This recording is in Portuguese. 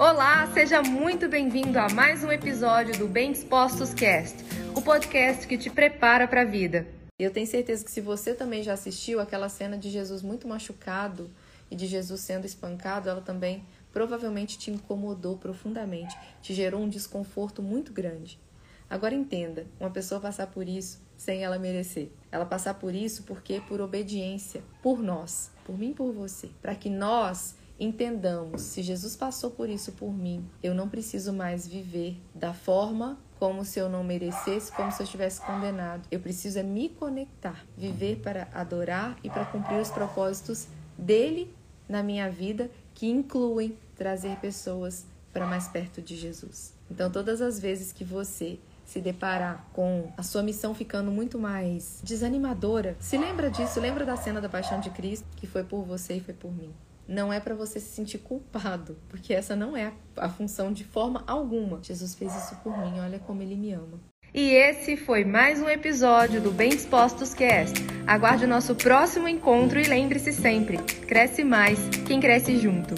Olá, seja muito bem-vindo a mais um episódio do Bem Dispostos Cast, o podcast que te prepara para a vida. Eu tenho certeza que se você também já assistiu aquela cena de Jesus muito machucado e de Jesus sendo espancado, ela também provavelmente te incomodou profundamente, te gerou um desconforto muito grande. Agora entenda, uma pessoa passar por isso sem ela merecer. Ela passar por isso porque por obediência, por nós, por mim, por você, para que nós entendamos, se Jesus passou por isso por mim, eu não preciso mais viver da forma como se eu não merecesse, como se eu estivesse condenado. Eu preciso é me conectar, viver para adorar e para cumprir os propósitos dele na minha vida, que incluem trazer pessoas para mais perto de Jesus. Então, todas as vezes que você se deparar com a sua missão ficando muito mais desanimadora, se lembra disso, lembra da cena da paixão de Cristo, que foi por você e foi por mim não é para você se sentir culpado, porque essa não é a, função de forma alguma. Jesus fez isso por mim, olha como ele me ama. E esse foi mais um episódio do Bem Dispostos Cast. Aguarde o nosso próximo encontro e lembre-se sempre: cresce mais quem cresce junto.